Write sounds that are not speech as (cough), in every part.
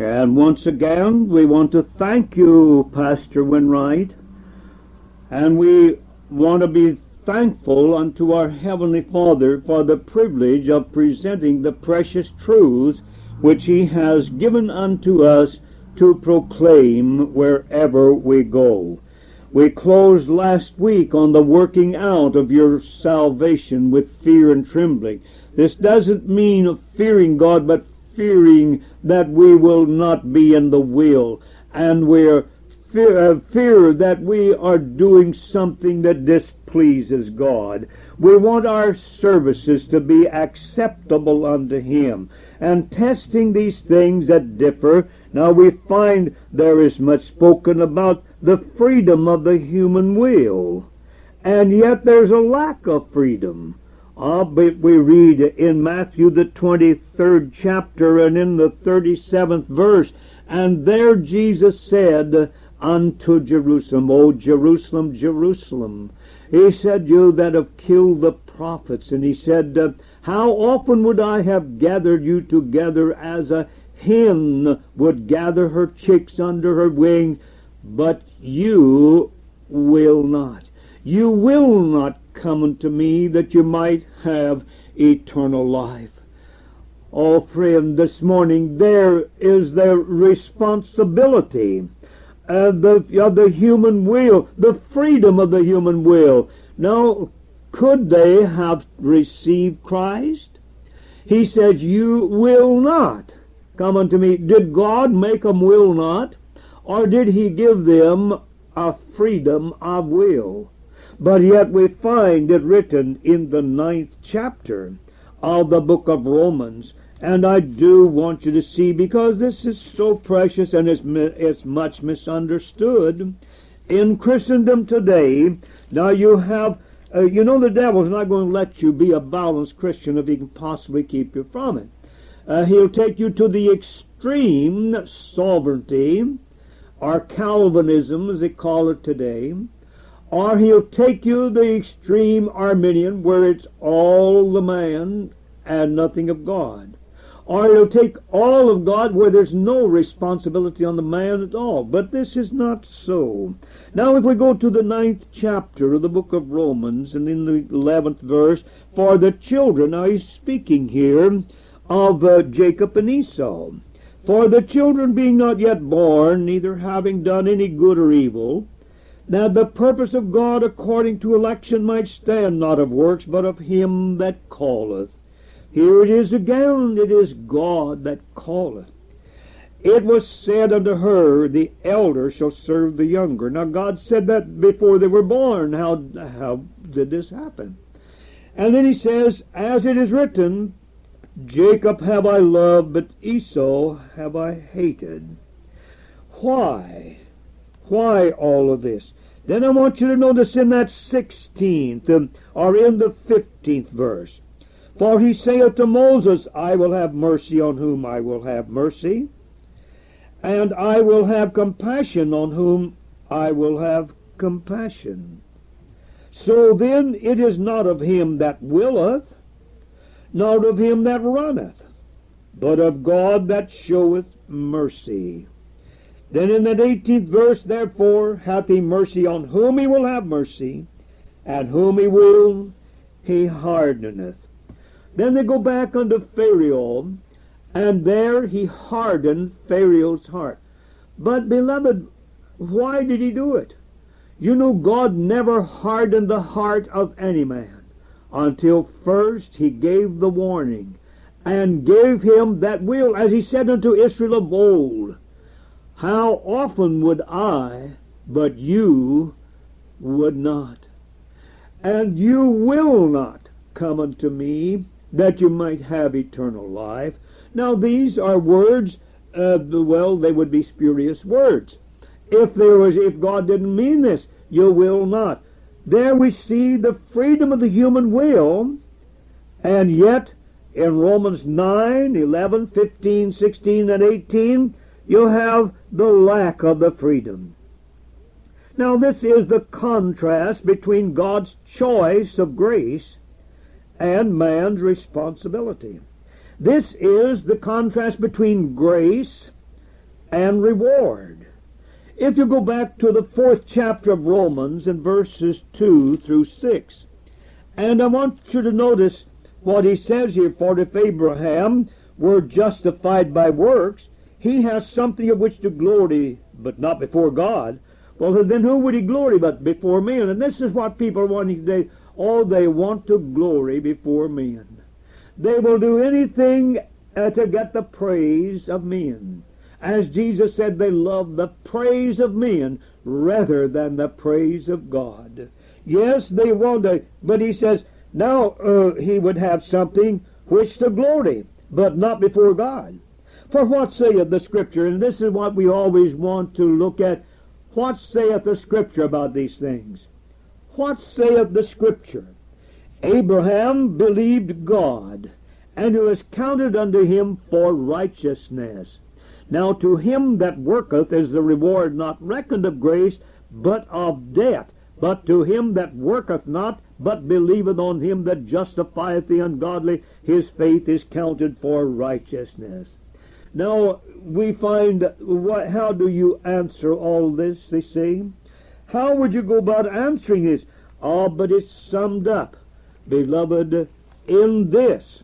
And once again, we want to thank you, Pastor Winwright, and we want to be thankful unto our Heavenly Father for the privilege of presenting the precious truths which He has given unto us to proclaim wherever we go. We closed last week on the working out of your salvation with fear and trembling. This doesn't mean of fearing God, but fearing that we will not be in the will, and we're fear, uh, fear that we are doing something that displeases God. We want our services to be acceptable unto Him. And testing these things that differ, now we find there is much spoken about the freedom of the human will. And yet there's a lack of freedom. But we read in Matthew the 23rd chapter and in the 37th verse, and there Jesus said unto Jerusalem, O Jerusalem, Jerusalem, he said, You that have killed the prophets, and he said, How often would I have gathered you together as a hen would gather her chicks under her wing, but you will not. You will not come unto me that you might have eternal life. Oh, friend, this morning there is the responsibility of the, of the human will, the freedom of the human will. Now, could they have received Christ? He says, You will not come unto me. Did God make them will not? Or did he give them a freedom of will? But yet we find it written in the ninth chapter of the book of Romans. And I do want you to see, because this is so precious and it's, it's much misunderstood in Christendom today. Now you have, uh, you know, the devil's not going to let you be a balanced Christian if he can possibly keep you from it. Uh, he'll take you to the extreme sovereignty, or Calvinism as they call it today, or he'll take you the extreme Arminian where it's all the man and nothing of God. Or he'll take all of God where there's no responsibility on the man at all. But this is not so. Now if we go to the ninth chapter of the book of Romans and in the eleventh verse, for the children, now he's speaking here of uh, Jacob and Esau. For the children being not yet born, neither having done any good or evil, that the purpose of God according to election might stand, not of works, but of him that calleth. Here it is again, it is God that calleth. It was said unto her, The elder shall serve the younger. Now God said that before they were born. How, how did this happen? And then he says, As it is written, Jacob have I loved, but Esau have I hated. Why? Why all of this? Then I want you to notice in that 16th um, or in the 15th verse. For he saith to Moses, I will have mercy on whom I will have mercy, and I will have compassion on whom I will have compassion. So then it is not of him that willeth, nor of him that runneth, but of God that showeth mercy. Then in that 18th verse, therefore, hath he mercy on whom he will have mercy, and whom he will, he hardeneth. Then they go back unto Pharaoh, and there he hardened Pharaoh's heart. But, beloved, why did he do it? You know, God never hardened the heart of any man until first he gave the warning and gave him that will, as he said unto Israel of old, how often would I, but you would not? And you will not come unto me that you might have eternal life. Now these are words, uh, well, they would be spurious words. If there was, if God didn't mean this, you will not. There we see the freedom of the human will, and yet in Romans 9, 11, 15, 16, and 18, you have the lack of the freedom. Now, this is the contrast between God's choice of grace and man's responsibility. This is the contrast between grace and reward. If you go back to the fourth chapter of Romans in verses 2 through 6, and I want you to notice what he says here, for if Abraham were justified by works, he has something of which to glory, but not before God. Well, then who would he glory but before men? And this is what people are wanting today. Oh, they want to glory before men. They will do anything uh, to get the praise of men. As Jesus said, they love the praise of men rather than the praise of God. Yes, they want to, but he says, now uh, he would have something which to glory, but not before God. For what saith the Scripture? And this is what we always want to look at. What saith the Scripture about these things? What saith the Scripture? Abraham believed God, and it was counted unto him for righteousness. Now to him that worketh is the reward not reckoned of grace, but of debt. But to him that worketh not, but believeth on him that justifieth the ungodly, his faith is counted for righteousness. Now we find what how do you answer all this, they say? How would you go about answering this? Ah, but it's summed up, beloved, in this,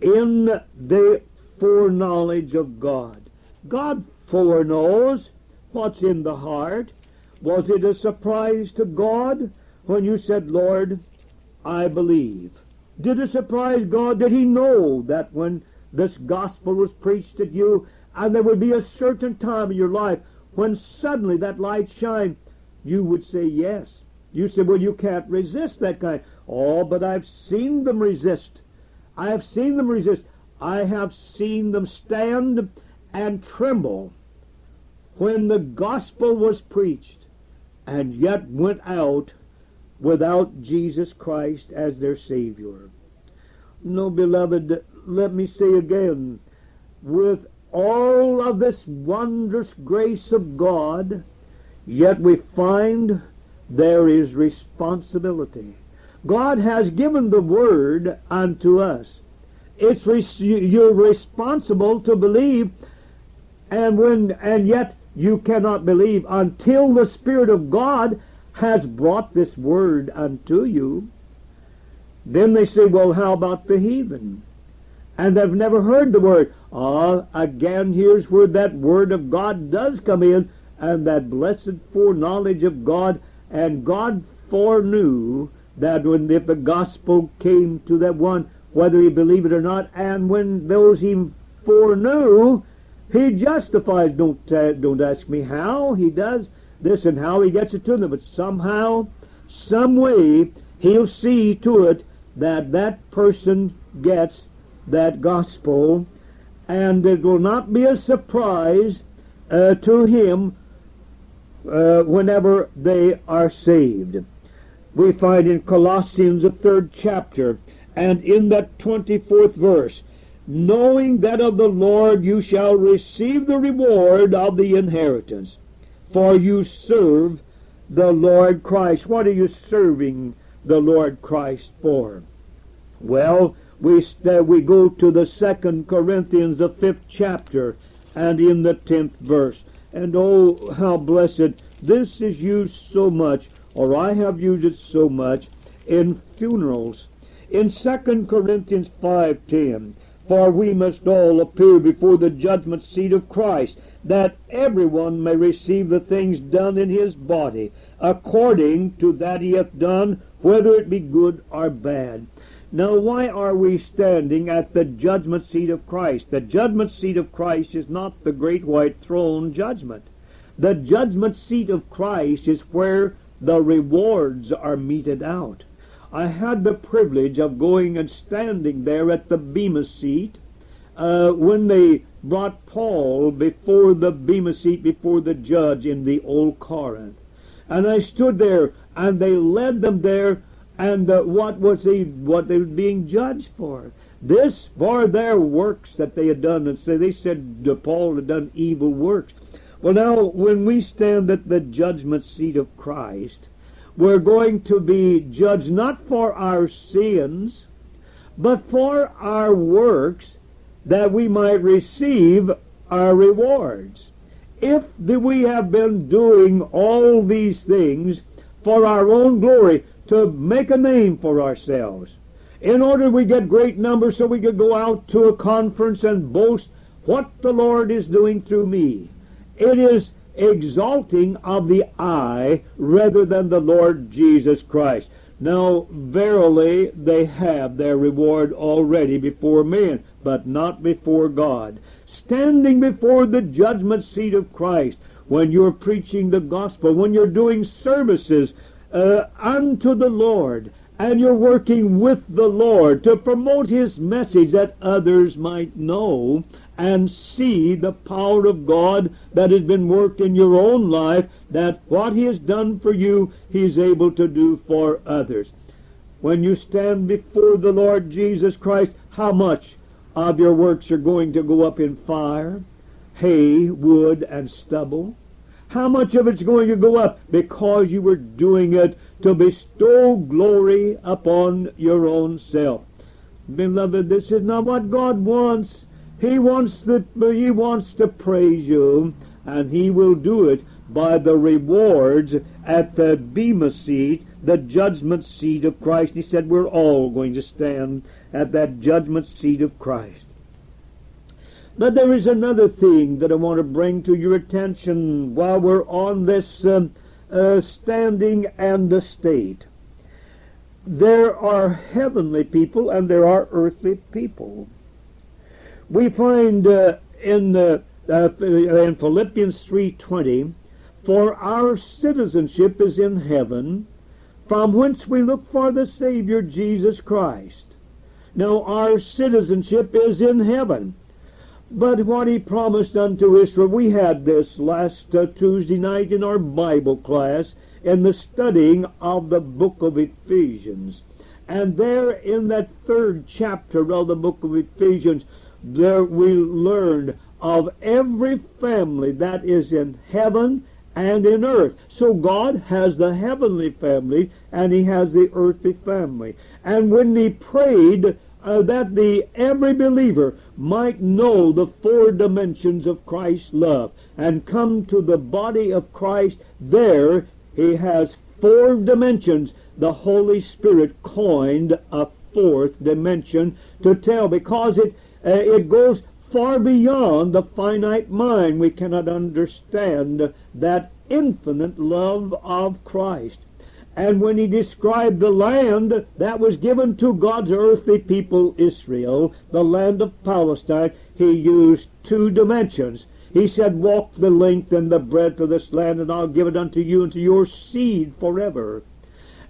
in the foreknowledge of God. God foreknows what's in the heart. Was it a surprise to God when you said, Lord, I believe? Did it surprise God? Did he know that when this gospel was preached at you, and there would be a certain time in your life when suddenly that light shine, you would say yes. You say, well, you can't resist that kind. Oh, but I've seen them resist. I have seen them resist. I have seen them stand and tremble when the gospel was preached and yet went out without Jesus Christ as their Savior. No, beloved, let me say again, with all of this wondrous grace of God, yet we find there is responsibility. God has given the word unto us. It's res- you're responsible to believe, and when and yet you cannot believe until the Spirit of God has brought this word unto you. Then they say, well, how about the heathen? And they've never heard the word. Ah, again, here's where that word of God does come in, and that blessed foreknowledge of God. And God foreknew that when if the gospel came to that one, whether he believed it or not, and when those he foreknew, he justifies. Don't uh, don't ask me how he does this and how he gets it to them, but somehow, some way, he'll see to it that that person gets that gospel, and it will not be a surprise uh, to him uh, whenever they are saved. We find in Colossians, the third chapter, and in that 24th verse, knowing that of the Lord you shall receive the reward of the inheritance, for you serve the Lord Christ. What are you serving the Lord Christ for? Well, we, uh, we go to the second Corinthians, the fifth chapter, and in the tenth verse. And oh, how blessed. This is used so much, or I have used it so much, in funerals. In second Corinthians 5.10, For we must all appear before the judgment seat of Christ, that everyone may receive the things done in his body, according to that he hath done, whether it be good or bad. Now, why are we standing at the judgment seat of Christ? The judgment seat of Christ is not the great white throne judgment. The judgment seat of Christ is where the rewards are meted out. I had the privilege of going and standing there at the Bema seat uh, when they brought Paul before the Bema seat, before the judge in the Old Corinth. And I stood there, and they led them there and uh, what was he what they were being judged for? This for their works that they had done. And so they said paul had done evil works. Well now when we stand at the judgment seat of christ we're going to be judged not for our sins but for our works that we might receive our rewards. If we have been doing all these things for our own glory, to make a name for ourselves, in order we get great numbers so we could go out to a conference and boast what the Lord is doing through me. It is exalting of the I rather than the Lord Jesus Christ. Now, verily, they have their reward already before men, but not before God. Standing before the judgment seat of Christ, when you're preaching the gospel, when you're doing services uh, unto the Lord, and you're working with the Lord to promote His message that others might know and see the power of God that has been worked in your own life, that what He has done for you, He's able to do for others. When you stand before the Lord Jesus Christ, how much of your works are going to go up in fire, hay, wood, and stubble? How much of it's going to go up because you were doing it to bestow glory upon your own self? Beloved, this is not what God wants. He wants that he wants to praise you, and he will do it by the rewards at the Bema seat, the judgment seat of Christ. He said we're all going to stand at that judgment seat of Christ. But there is another thing that I want to bring to your attention while we're on this um, uh, standing and the state. There are heavenly people and there are earthly people we find uh, in uh, uh, in Philippians 3:20, for our citizenship is in heaven, from whence we look for the Savior Jesus Christ. Now our citizenship is in heaven. But what he promised unto Israel, we had this last uh, Tuesday night in our Bible class in the studying of the book of Ephesians. And there in that third chapter of the book of Ephesians, there we learned of every family that is in heaven and in earth. So God has the heavenly family and he has the earthly family. And when he prayed uh, that the every believer might know the four dimensions of Christ's love and come to the body of Christ, there he has four dimensions. The Holy Spirit coined a fourth dimension to tell because it uh, it goes far beyond the finite mind. We cannot understand that infinite love of Christ. And when he described the land that was given to God's earthly people, Israel, the land of Palestine, he used two dimensions. He said, Walk the length and the breadth of this land, and I'll give it unto you and to your seed forever.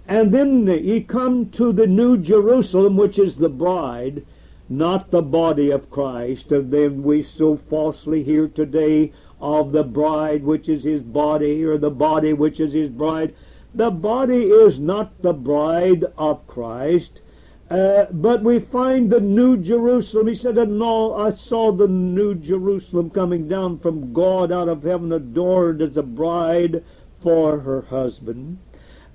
And then he come to the New Jerusalem, which is the bride, not the body of Christ, and then we so falsely hear today of the bride which is his body, or the body which is his bride. The body is not the bride of Christ, uh, but we find the New Jerusalem. He said, and no, I saw the New Jerusalem coming down from God out of heaven, adorned as a bride for her husband.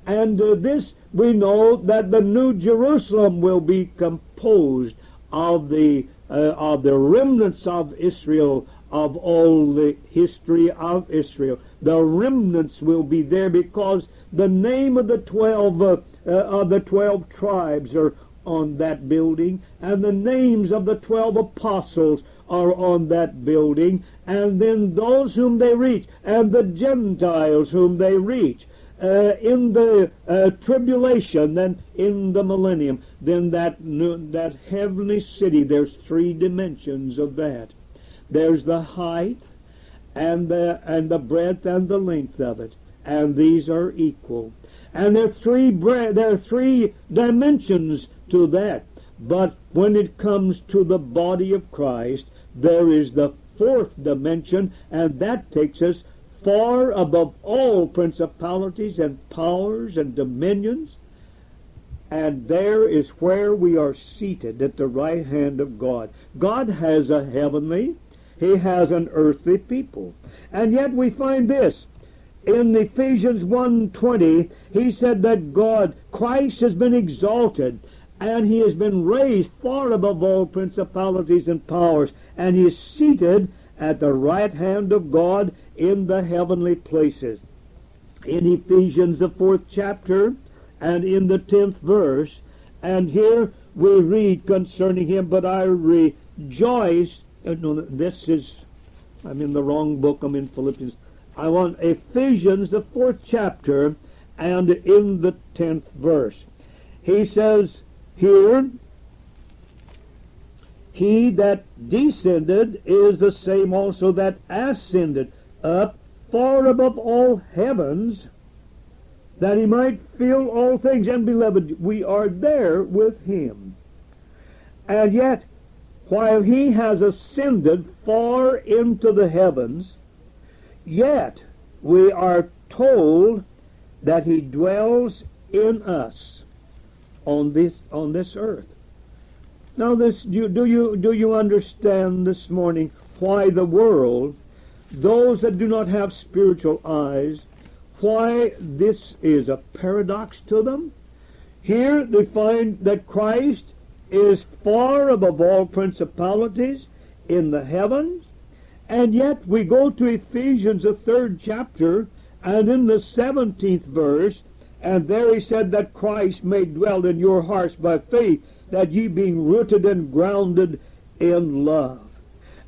And uh, this we know that the New Jerusalem will be composed of the uh, of the remnants of Israel of all the history of Israel. The remnants will be there because the name of the twelve uh, uh, of the twelve tribes are on that building, and the names of the twelve apostles are on that building, and then those whom they reach, and the Gentiles whom they reach uh, in the uh, tribulation than in the millennium. Then that that heavenly city, there's three dimensions of that. There's the height, and the and the breadth and the length of it, and these are equal. And there are three there are three dimensions to that. But when it comes to the body of Christ, there is the fourth dimension, and that takes us far above all principalities and powers and dominions. And there is where we are seated at the right hand of God. God has a heavenly, He has an earthly people. And yet we find this. In Ephesians 1.20, he said that God, Christ has been exalted, and he has been raised far above all principalities and powers, and he is seated at the right hand of God in the heavenly places. In Ephesians, the fourth chapter, and in the tenth verse, and here we read concerning him, but I rejoice. Uh, no, this is, I'm in the wrong book, I'm in Philippians. I want Ephesians, the fourth chapter, and in the tenth verse. He says here, He that descended is the same also that ascended up far above all heavens, that he might fill all things. And beloved, we are there with him. And yet, while he has ascended far into the heavens, yet we are told that he dwells in us on this on this earth. Now, this do, do you do you understand this morning why the world, those that do not have spiritual eyes, why this is a paradox to them? Here they find that Christ is far above all principalities in the heavens, and yet we go to Ephesians, the third chapter, and in the 17th verse, and there he said that Christ may dwell in your hearts by faith, that ye being rooted and grounded in love.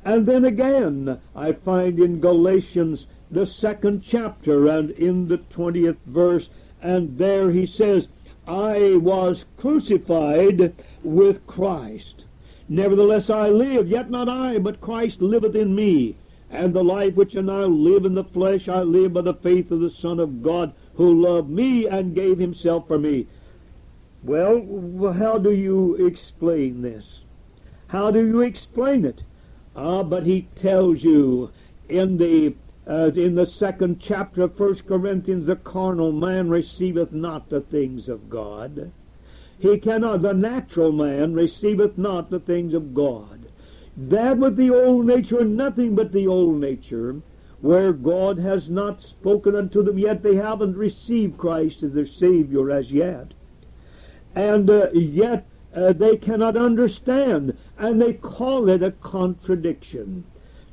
And then again, I find in Galatians, the second chapter, and in the 20th verse, and there he says, I was crucified with Christ. Nevertheless I live, yet not I, but Christ liveth in me. And the life which I now live in the flesh, I live by the faith of the Son of God, who loved me and gave himself for me. Well, how do you explain this? How do you explain it? Ah, but he tells you in the uh, in the second chapter of First Corinthians, the carnal man receiveth not the things of God. He cannot. The natural man receiveth not the things of God that with the old nature, nothing but the old nature, where God has not spoken unto them yet, they haven't received Christ as their Savior as yet. And uh, yet uh, they cannot understand, and they call it a contradiction.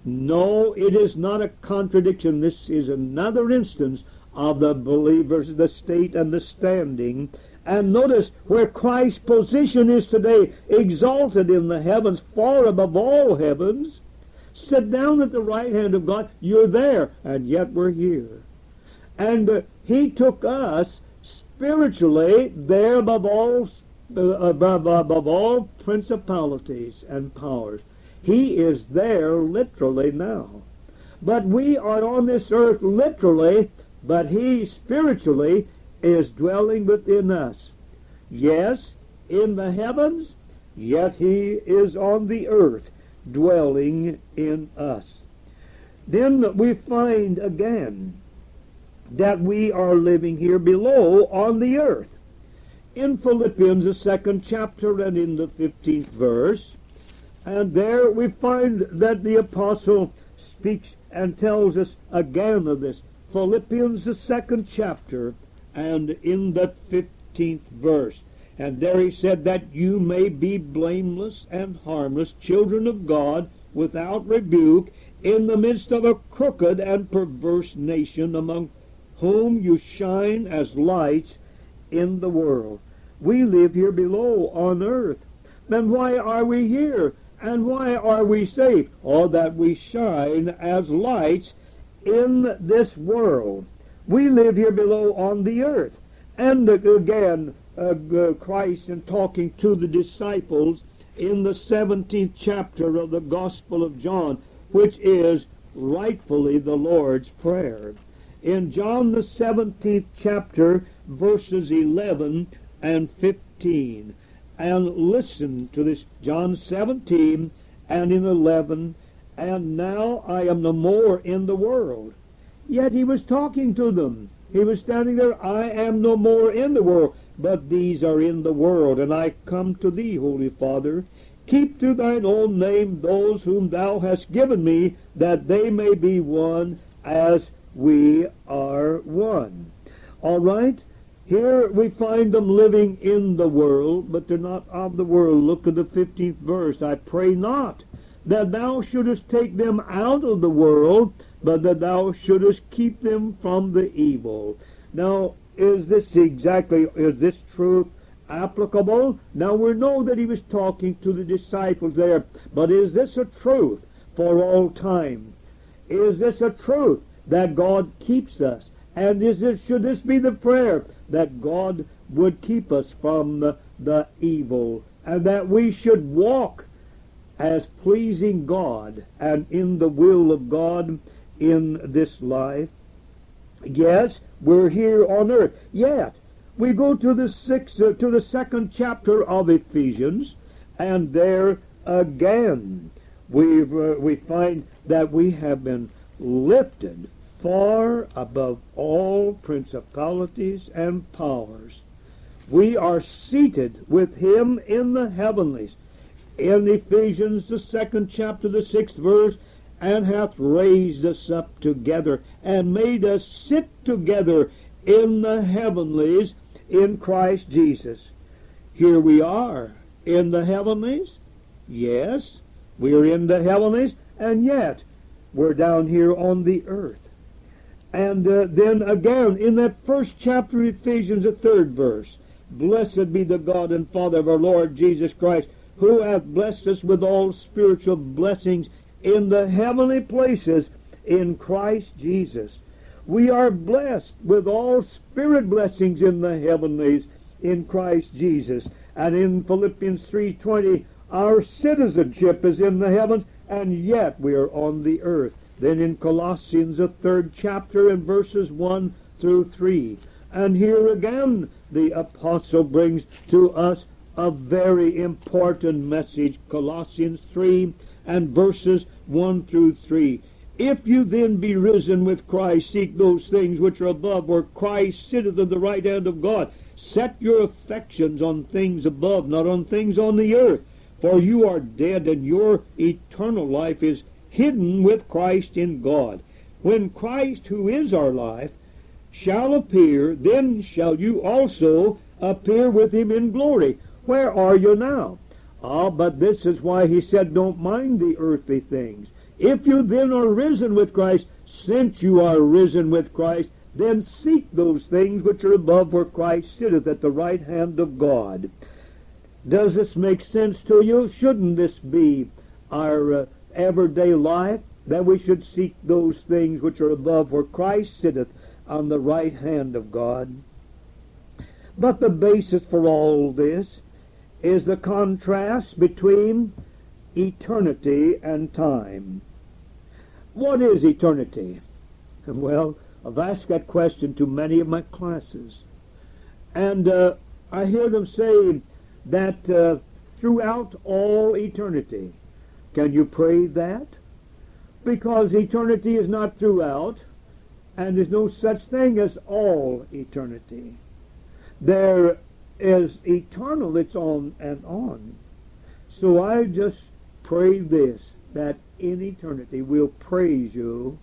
No, it is not a contradiction. This is another instance of the believers, the state and the standing and notice where Christ's position is today, exalted in the heavens, far above all heavens. Sit down at the right hand of God. You're there, and yet we're here. And uh, He took us spiritually there above all, uh, above, above all principalities and powers. He is there literally now. But we are on this earth literally, but He spiritually is dwelling within us. Yes, in the heavens, yet he is on the earth, dwelling in us. Then we find again that we are living here below on the earth. In Philippians, the second chapter, and in the 15th verse, and there we find that the apostle speaks and tells us again of this. Philippians, the second chapter, and in the 15th verse. And there he said that you may be blameless and harmless, children of God, without rebuke, in the midst of a crooked and perverse nation, among whom you shine as lights in the world. We live here below on earth. Then why are we here? And why are we safe? Or that we shine as lights in this world. We live here below on the earth. And again, uh, uh, Christ in talking to the disciples in the 17th chapter of the Gospel of John, which is rightfully the Lord's Prayer. In John the 17th chapter, verses 11 and 15. And listen to this, John 17 and in 11. And now I am no more in the world Yet he was talking to them. He was standing there, I am no more in the world, but these are in the world, and I come to thee, Holy Father. Keep to thine own name those whom thou hast given me, that they may be one as we are one. All right? Here we find them living in the world, but they're not of the world. Look at the 15th verse. I pray not that thou shouldest take them out of the world, but that thou shouldest keep them from the evil. Now, is this exactly, is this truth applicable? Now we know that he was talking to the disciples there, but is this a truth for all time? Is this a truth that God keeps us? And is this, should this be the prayer that God would keep us from the, the evil and that we should walk as pleasing God and in the will of God in this life? Yes, we're here on earth. Yet, we go to the sixth, uh, to the second chapter of Ephesians, and there again we uh, we find that we have been lifted far above all principalities and powers. We are seated with him in the heavenlies. In Ephesians, the second chapter, the sixth verse, and hath raised us up together and made us sit together in the heavenlies in Christ Jesus. Here we are in the heavenlies. Yes, we're in the heavenlies, and yet we're down here on the earth. And uh, then again, in that first chapter of Ephesians, the third verse, Blessed be the God and Father of our Lord Jesus Christ, who hath blessed us with all spiritual blessings in the heavenly places in Christ Jesus. We are blessed with all spirit blessings in the heavenlies in Christ Jesus. And in Philippians 3.20, our citizenship is in the heavens, and yet we are on the earth. Then in Colossians, the third chapter, in verses 1 through 3. And here again, the apostle brings to us a very important message. Colossians 3 and verses 1 through 3. If you then be risen with Christ, seek those things which are above, where Christ sitteth at the right hand of God. Set your affections on things above, not on things on the earth. For you are dead, and your eternal life is hidden with Christ in God. When Christ, who is our life, shall appear, then shall you also appear with him in glory. Where are you now? Ah, but this is why he said, don't mind the earthly things. If you then are risen with Christ, since you are risen with Christ, then seek those things which are above where Christ sitteth at the right hand of God. Does this make sense to you? Shouldn't this be our uh, everyday life, that we should seek those things which are above where Christ sitteth on the right hand of God. But the basis for all this is the contrast between eternity and time. What is eternity? (laughs) Well, I've asked that question to many of my classes. And uh, I hear them say that uh, throughout all eternity, can you pray that? Because eternity is not throughout, and there's no such thing as all eternity. There is eternal, it's on and on. So I just pray this, that in eternity we'll praise you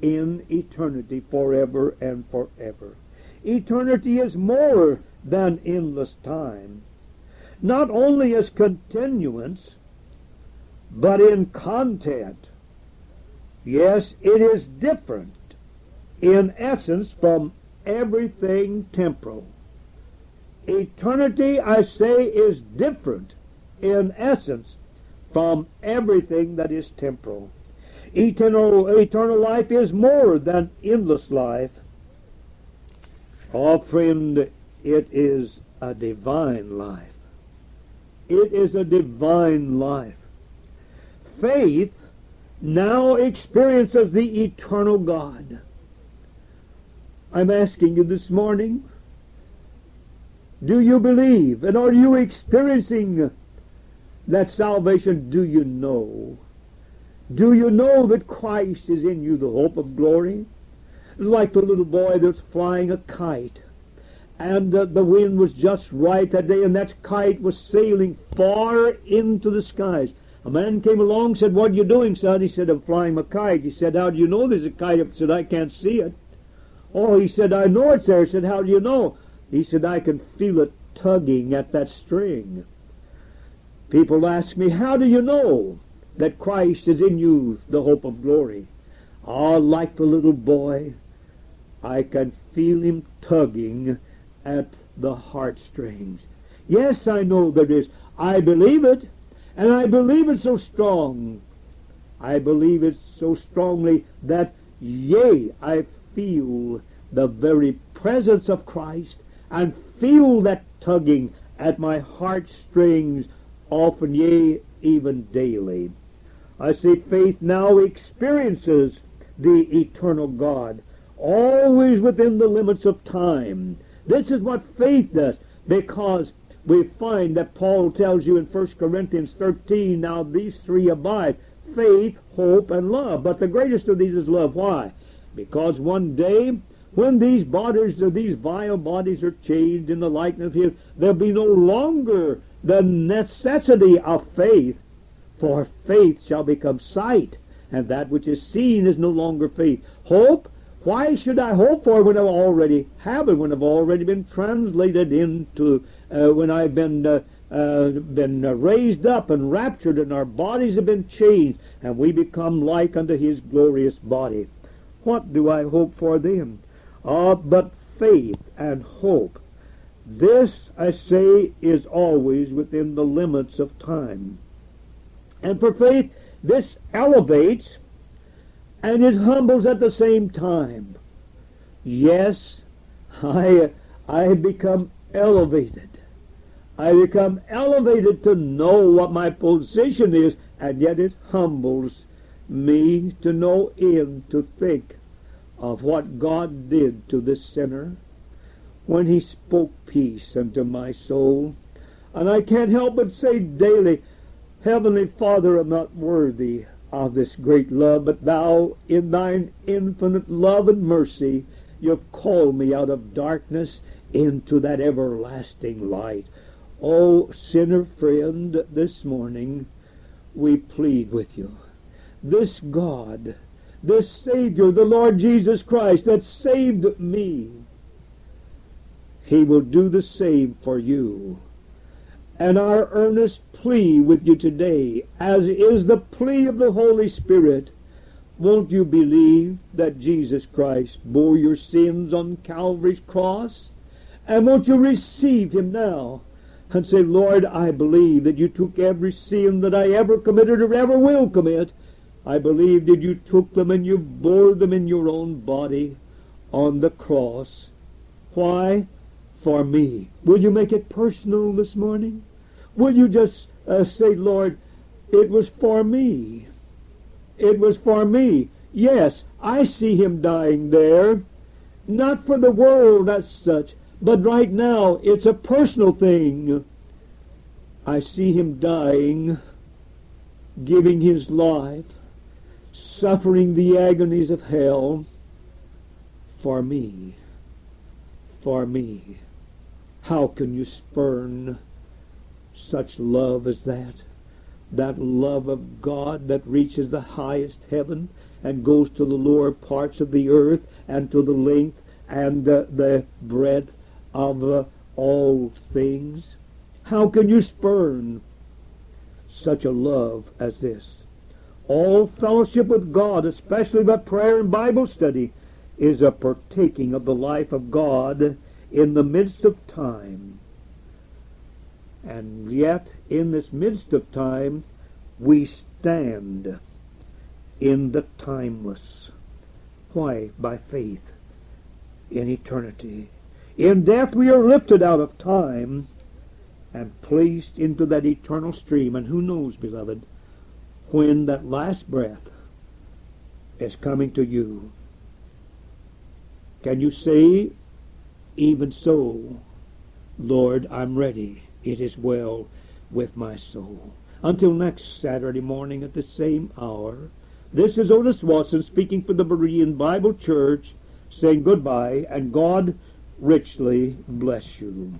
in eternity forever and forever. Eternity is more than endless time. Not only as continuance, but in content. Yes, it is different in essence from everything temporal. Eternity, I say, is different in essence from everything that is temporal. Eternal, eternal life is more than endless life. Oh, friend, it is a divine life. It is a divine life faith now experiences the eternal God. I'm asking you this morning, do you believe? And are you experiencing that salvation? Do you know? Do you know that Christ is in you, the hope of glory? Like the little boy that's flying a kite. And uh, the wind was just right that day, and that kite was sailing far into the skies. A man came along, said, What are you doing, son? He said, I'm flying my kite. He said, How do you know there's a kite? He said, I can't see it. Oh, he said, I know it's there. He said, How do you know? He said, I can feel it tugging at that string. People ask me, How do you know? that Christ is in you, the hope of glory. Ah, like the little boy, I can feel him tugging at the heartstrings. Yes, I know there is. I believe it, and I believe it so strong. I believe it so strongly that, yea, I feel the very presence of Christ and feel that tugging at my heartstrings often, yea, even daily. I see faith now experiences the eternal God, always within the limits of time. This is what faith does, because we find that Paul tells you in 1 Corinthians 13, now these three abide, faith, hope, and love. But the greatest of these is love. Why? Because one day, when these bodies, these vile bodies are changed in the likeness of His, there'll be no longer the necessity of faith, for faith shall become sight, and that which is seen is no longer faith. Hope, why should I hope for when I already have it, when I've already been translated into, uh, when I've been uh, uh, been raised up and raptured, and our bodies have been changed, and we become like unto His glorious body. What do I hope for then? Ah, but faith and hope. This, I say, is always within the limits of time. And for faith, this elevates and it humbles at the same time. Yes, I, I become elevated. I become elevated to know what my position is, and yet it humbles me to no end to think of what God did to this sinner when he spoke peace unto my soul. And I can't help but say daily, Heavenly Father, I'm not worthy of this great love, but thou, in thine infinite love and mercy, you've called me out of darkness into that everlasting light. Oh, sinner friend, this morning we plead with you. This God, this Savior, the Lord Jesus Christ, that saved me, He will do the same for you. And our earnest plea with you today, as is the plea of the Holy Spirit, won't you believe that Jesus Christ bore your sins on Calvary's cross? And won't you receive him now and say, Lord, I believe that you took every sin that I ever committed or ever will commit. I believe that you took them and you bore them in your own body on the cross. Why? For me. Will you make it personal this morning? Will you just uh, say, Lord, it was for me. It was for me. Yes, I see him dying there. Not for the world as such, but right now it's a personal thing. I see him dying, giving his life, suffering the agonies of hell for me. For me. How can you spurn such love as that. That love of God that reaches the highest heaven and goes to the lower parts of the earth and to the length and uh, the breadth of uh, all things. How can you spurn such a love as this? All fellowship with God, especially by prayer and Bible study, is a partaking of the life of God in the midst of time. And yet, in this midst of time, we stand in the timeless. Why? By faith in eternity. In death we are lifted out of time and placed into that eternal stream. And who knows, beloved, when that last breath is coming to you, can you say, even so, Lord, I'm ready. It is well with my soul. Until next Saturday morning at the same hour, this is Otis Watson speaking for the Berean Bible Church, saying goodbye, and God richly bless you.